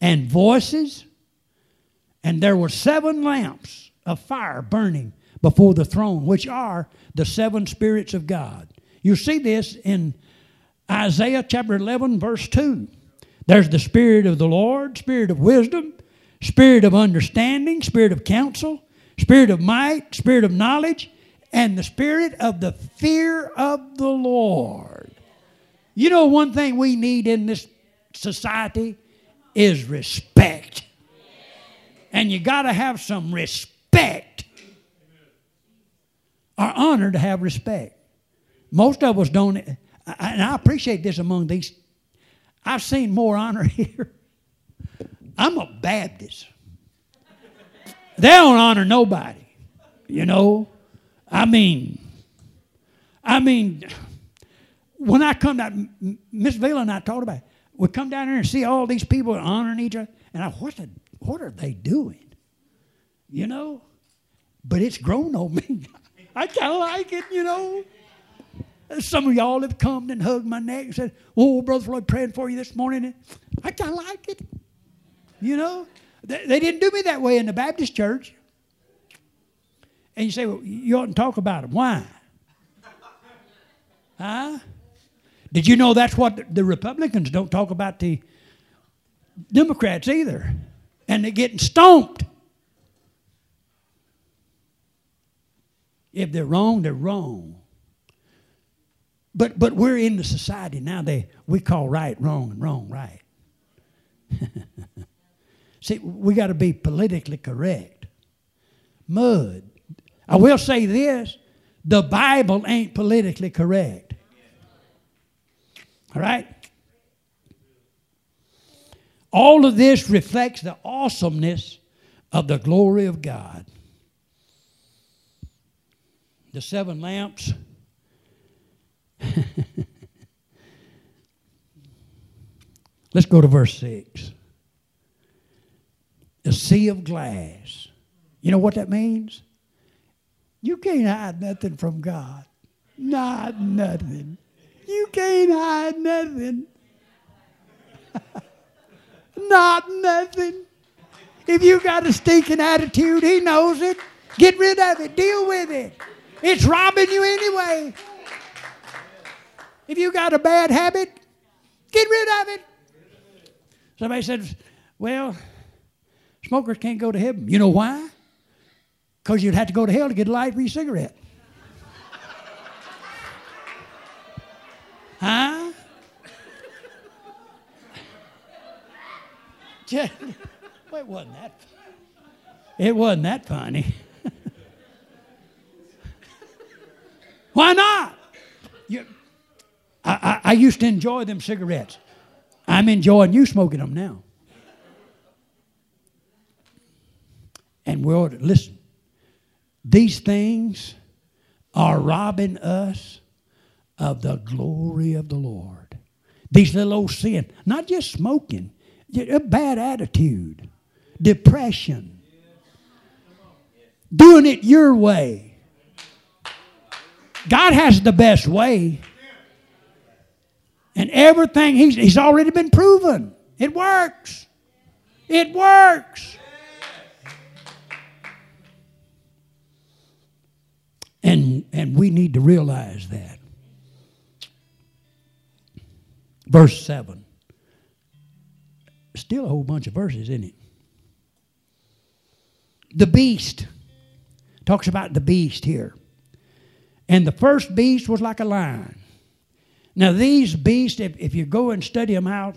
and voices, and there were seven lamps of fire burning before the throne, which are the seven spirits of God. You see this in Isaiah chapter 11, verse 2. There's the Spirit of the Lord, Spirit of wisdom, Spirit of understanding, Spirit of counsel, Spirit of might, Spirit of knowledge, and the Spirit of the fear of the Lord. You know, one thing we need in this society is respect. And you got to have some respect. Are honor to have respect. Most of us don't, and I appreciate this among these. I've seen more honor here. I'm a Baptist. They don't honor nobody, you know. I mean, I mean, when I come down, Miss Vela and I talked about it. We come down here and see all these people honoring each other, and I, what, the, what are they doing? You know? But it's grown on me. I kind of like it, you know. Some of y'all have come and hugged my neck and said, Oh, Brother Floyd, praying for you this morning. I kind of like it. You know? They, they, didn't do me that way in the Baptist church. And you say, Well, you oughtn't talk about them. Why? Huh? Did you know that's what the Republicans don't talk about the Democrats either? And they're getting stomped. If they're wrong, they're wrong. But but we're in the society now. They we call right wrong and wrong right. See, we got to be politically correct. Mud. I will say this: the Bible ain't politically correct. All right. All of this reflects the awesomeness of the glory of God. The seven lamps Let's go to verse 6. A sea of glass. You know what that means? You can't hide nothing from God. Not nothing. You can't hide nothing. Not nothing. If you got a stinking attitude, He knows it. Get rid of it. Deal with it. It's robbing you anyway. If you got a bad habit, get rid of it. Somebody said, well, smokers can't go to heaven. You know why? Because you'd have to go to hell to get a light for your cigarette. Huh? well, it wasn't that. It wasn't that funny. Why not? You, I, I, I used to enjoy them cigarettes. I'm enjoying you smoking them now. And we'll listen. These things are robbing us of the glory of the Lord. These little old sin, not just smoking, a bad attitude, depression, doing it your way. God has the best way. And everything, he's, he's already been proven. It works. It works. And, and we need to realize that. Verse 7. Still a whole bunch of verses, isn't it? The beast talks about the beast here. And the first beast was like a lion. Now, these beasts, if, if you go and study them out,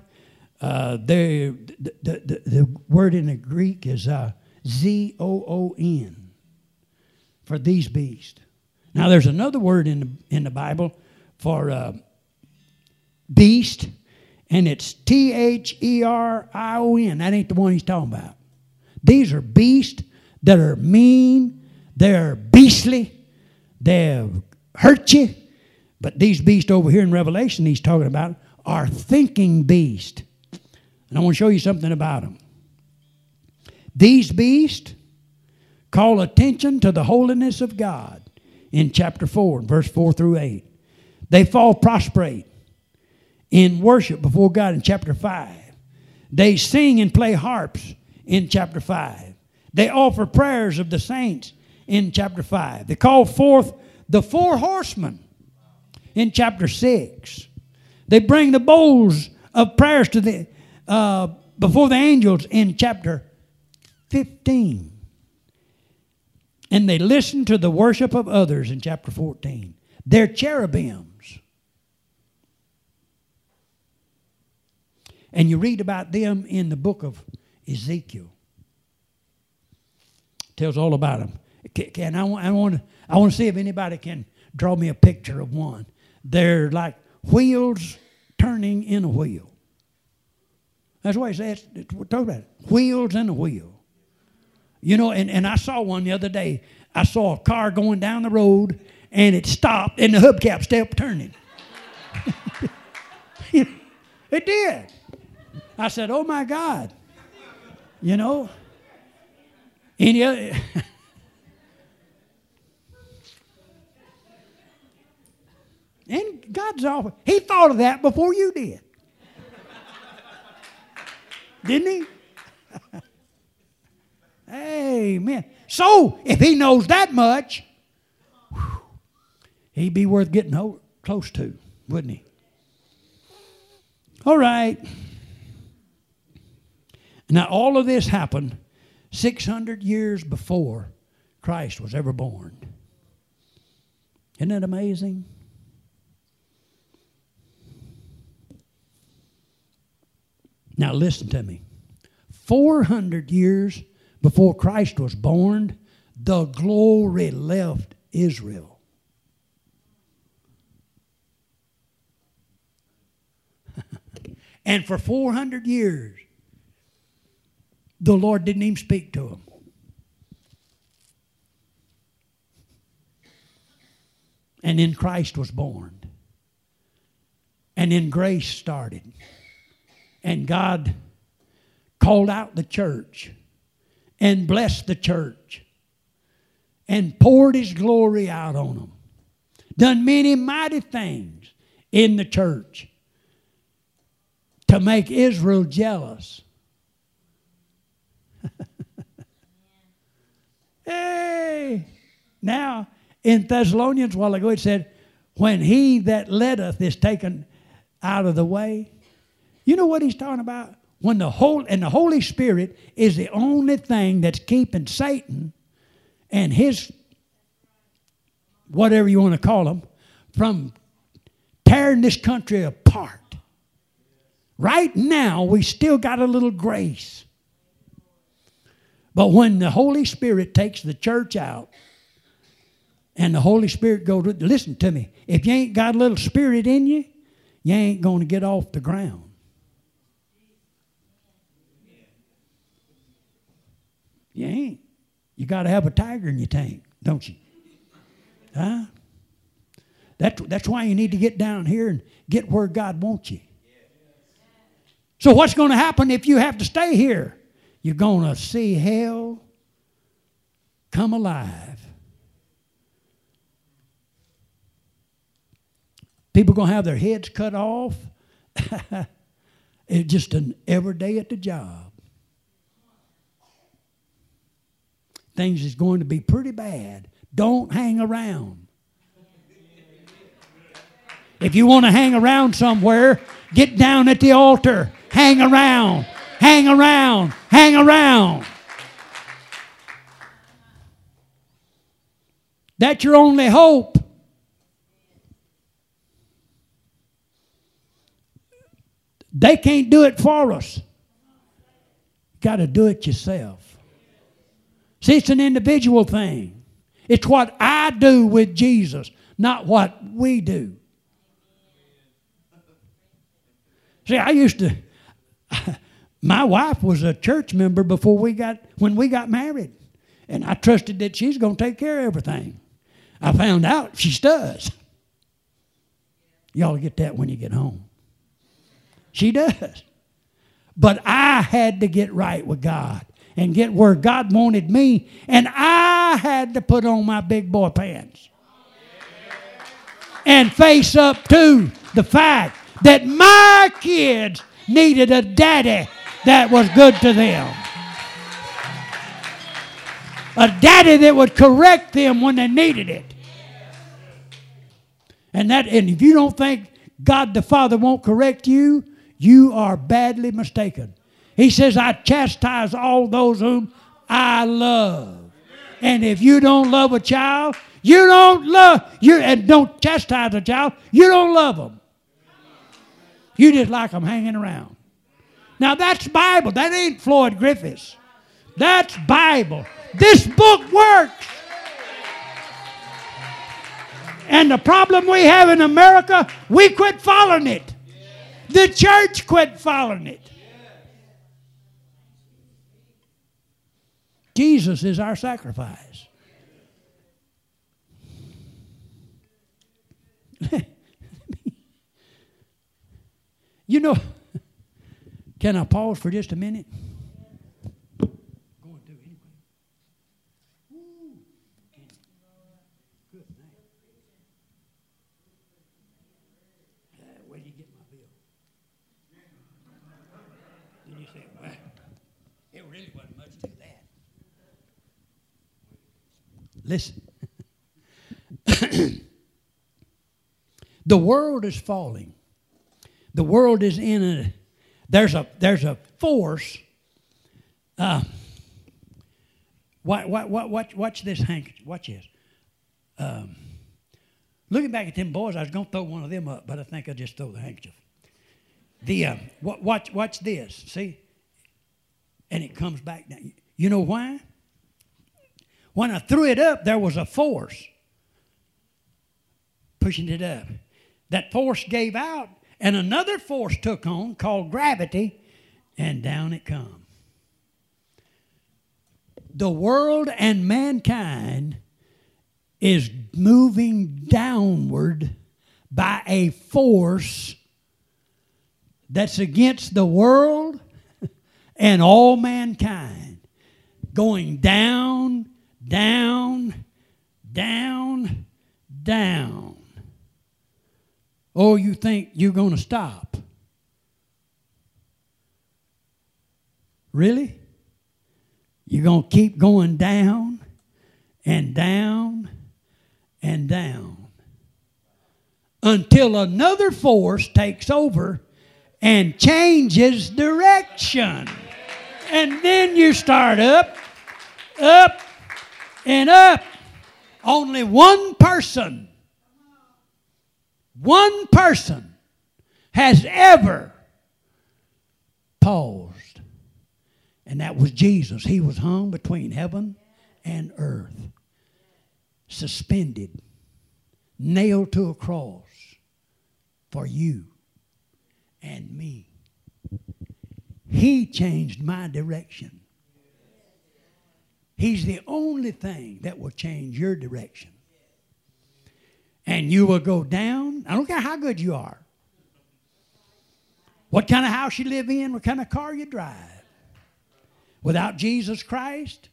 uh, the, the, the, the, word in the Greek is uh, Z O O N for these beasts. Now, there's another word in the, in the Bible for uh, beast, and it's T H E R I O N. That ain't the one he's talking about. These are beasts that are mean, they're beastly, they hurt you. But these beasts over here in Revelation he's talking about are thinking beasts. And I want to show you something about them. These beasts call attention to the holiness of God in chapter 4, verse 4 through 8. They fall prostrate in worship before God in chapter 5. They sing and play harps in chapter 5. They offer prayers of the saints in chapter 5. They call forth the four horsemen in chapter 6. They bring the bowls of prayers to the, uh, before the angels in chapter 15. And they listen to the worship of others in chapter 14. They're cherubims. And you read about them in the book of Ezekiel. It tells all about them. Can I, I want I want to see if anybody can draw me a picture of one. They're like wheels turning in a wheel. That's why it says, talking about it. wheels in a wheel. You know, and, and I saw one the other day. I saw a car going down the road and it stopped and the hubcap stopped turning. it did. I said, oh my God. You know, any other. And God's off. He thought of that before you did. Didn't he? Amen. So, if he knows that much, he'd be worth getting close to, wouldn't he? All right. Now, all of this happened 600 years before Christ was ever born. Isn't that amazing? Now, listen to me. 400 years before Christ was born, the glory left Israel. and for 400 years, the Lord didn't even speak to him. And then Christ was born. And then grace started. And God called out the church and blessed the church and poured his glory out on them. Done many mighty things in the church to make Israel jealous. Hey! Now, in Thessalonians, while ago, it said, When he that letteth is taken out of the way, you know what he's talking about? When the whole and the Holy Spirit is the only thing that's keeping Satan and his whatever you want to call them from tearing this country apart. Right now, we still got a little grace. But when the Holy Spirit takes the church out, and the Holy Spirit goes, listen to me, if you ain't got a little spirit in you, you ain't going to get off the ground. You ain't. You got to have a tiger in your tank, don't you? Huh? That, that's why you need to get down here and get where God wants you. So, what's going to happen if you have to stay here? You're going to see hell come alive. People going to have their heads cut off. it's just an every day at the job. things is going to be pretty bad. Don't hang around. If you want to hang around somewhere, Get down at the altar. Hang around. Hang around. Hang around. That's your only hope. They can't do it for us. Got to do it yourself. See, it's an individual thing. It's what I do with Jesus, not what we do. See, I used to, my wife was a church member before we got, when we got married. And I trusted that she's going to take care of everything. I found out she does. Y'all get that when you get home. She does. But I had to get right with God and get where God wanted me, and I had to put on my big boy pants and face up to the fact that my kids needed a daddy that was good to them. A daddy that would correct them when they needed it. And that and if you don't think God the Father won't correct you, you are badly mistaken. He says, I chastise all those whom I love. And if you don't love a child, you don't love you and don't chastise a child, you don't love them. You just like them hanging around. Now that's Bible. That ain't Floyd Griffiths. That's Bible. This book works. And the problem we have in America, we quit following it. The church quit following it. Jesus is our sacrifice. you know, can I pause for just a minute? Going to anyway. Woo. Good thing. Where you get my bill? And you say, Wow. There really wasn't much to that. Listen. the world is falling. The world is in a there's a there's a force. Uh, what, what, what, watch, watch this handkerchief. Watch this. Um, looking back at them boys, I was going to throw one of them up, but I think I'll just throw the handkerchief. The uh, watch, watch this. See, and it comes back down. You know why? When I threw it up, there was a force pushing it up. That force gave out, and another force took on called gravity, and down it come. The world and mankind is moving downward by a force that's against the world and all mankind, going down down, down, down. Or you think you're going to stop. Really? You're going to keep going down and down and down until another force takes over and changes direction. And then you start up, up, and up. Only one person, one person has ever paused. And that was Jesus. He was hung between heaven and earth, suspended, nailed to a cross for you and me. He changed my direction. He's the only thing that will change your direction. And you will go down. I don't care how good you are. What kind of house you live in, what kind of car you drive. Without Jesus Christ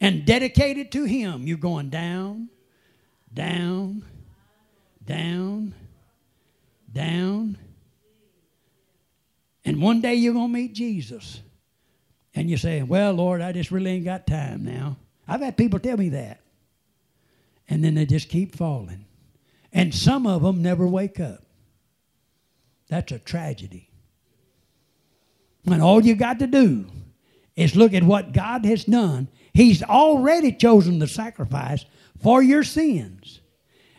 and dedicated to Him, you're going down, down, down, down. And one day you're going to meet Jesus. And you say, Well, Lord, I just really ain't got time now. I've had people tell me that. And then they just keep falling. And some of them never wake up. That's a tragedy. And all you got to do is look at what God has done. He's already chosen the sacrifice for your sins.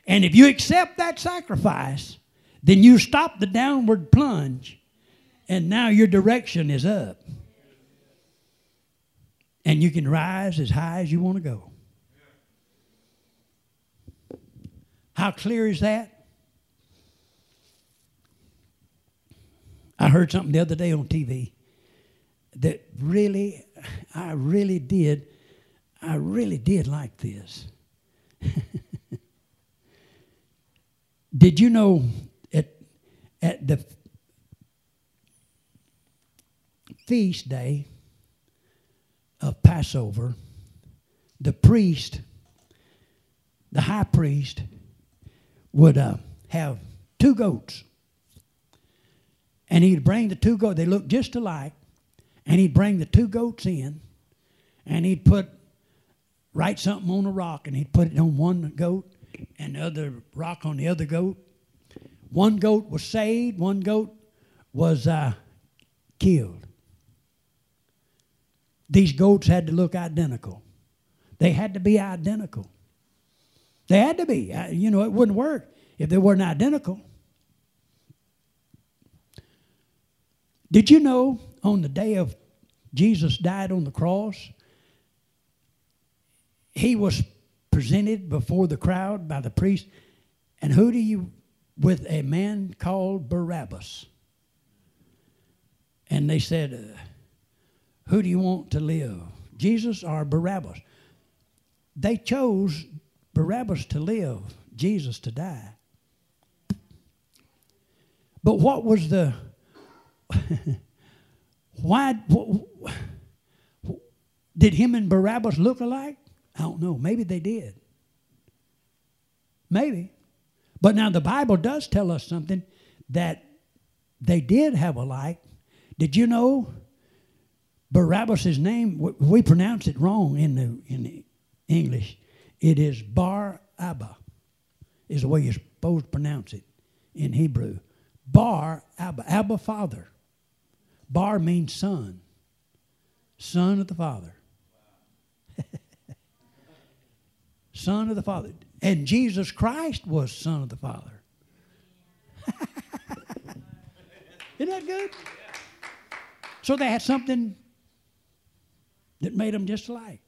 And if you accept that sacrifice, then you stop the downward plunge, and now your direction is up. And you can rise as high as you want to go. How clear is that? I heard something the other day on TV that really, I really did, I really did like this. did you know at, at the feast day of Passover, the priest, the high priest, would uh, have two goats. And he'd bring the two goats, they looked just alike, and he'd bring the two goats in, and he'd put, write something on a rock, and he'd put it on one goat, and the other rock on the other goat. One goat was saved, one goat was uh, killed. These goats had to look identical. They had to be identical. They had to be. You know, it wouldn't work if they weren't identical. Did you know on the day of Jesus died on the cross, he was presented before the crowd by the priest, and who do you with a man called Barabbas? And they said, uh, Who do you want to live, Jesus or Barabbas? They chose Barabbas to live, Jesus to die. But what was the why did him and Barabbas look alike? I don't know. Maybe they did. Maybe. But now the Bible does tell us something that they did have a like. Did you know Barabbas' name? We pronounce it wrong in the in the English. It is Bar Abba, is the way you're supposed to pronounce it in Hebrew. Bar Abba, Abba Father. Bar means son, son of the Father. son of the Father. And Jesus Christ was son of the Father. Isn't that good? So they had something that made them just alike.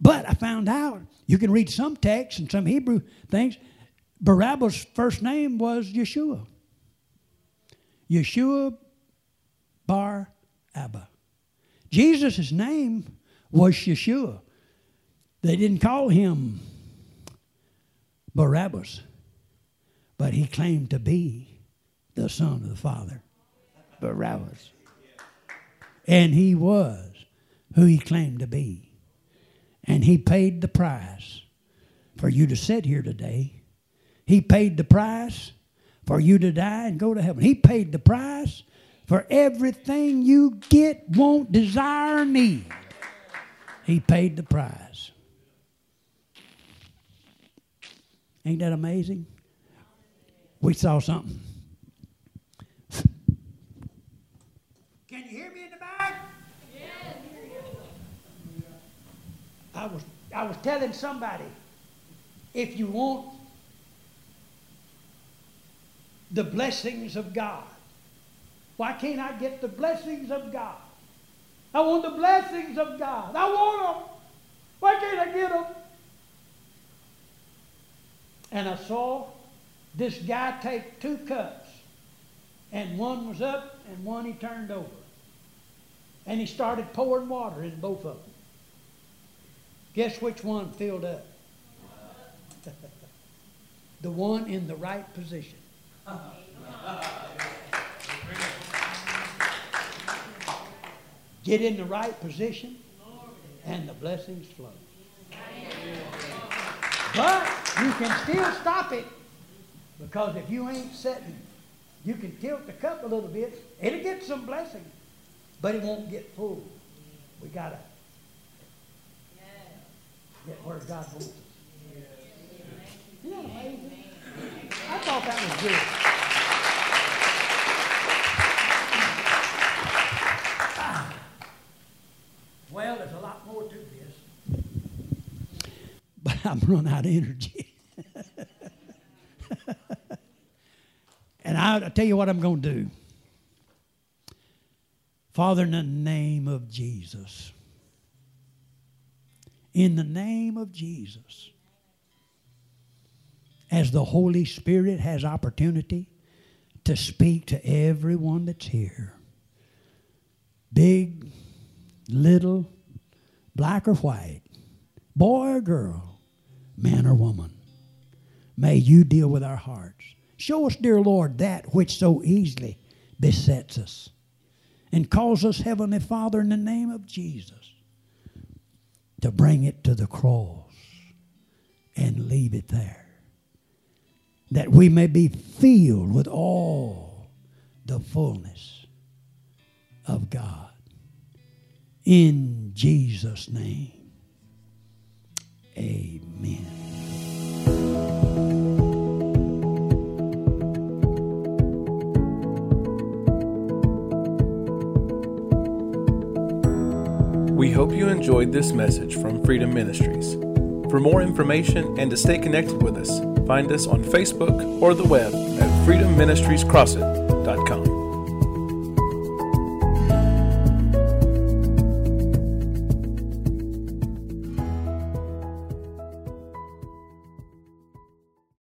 But I found out, you can read some texts and some Hebrew things, Barabbas' first name was Yeshua. Yeshua Bar Abba. Jesus' name was Yeshua. They didn't call him Barabbas, but he claimed to be the Son of the Father, Barabbas. And he was who he claimed to be. And he paid the price for you to sit here today. He paid the price for you to die and go to heaven. He paid the price for everything you get, want, desire, need. He paid the price. Ain't that amazing? We saw something. Can you hear me in the back? I was, I was telling somebody if you want the blessings of God, why can't I get the blessings of God? I want the blessings of God. I want them. Why can't I get them? And I saw this guy take two cups, and one was up and one he turned over. And he started pouring water in both of them. Guess which one filled up? the one in the right position. Get in the right position, and the blessings flow. But you can still stop it because if you ain't sitting, you can tilt the cup a little bit. It'll get some blessing, but it won't get full. We got to get where God wants us. Isn't that amazing? I thought that was good. Ah. Well, there's a lot more to this. But I'm running out of energy. and I'll tell you what I'm going to do. Father, in the name of Jesus in the name of Jesus, as the Holy Spirit has opportunity to speak to everyone that's here, big, little, black or white, boy or girl, man or woman. May you deal with our hearts. Show us, dear Lord, that which so easily besets us. And cause us, Heavenly Father, in the name of Jesus, to bring it to the cross and leave it there. That we may be filled with all the fullness of God. In Jesus' name, amen. We hope you enjoyed this message from Freedom Ministries. For more information and to stay connected with us, find us on Facebook or the web at freedomministriescrossett.com.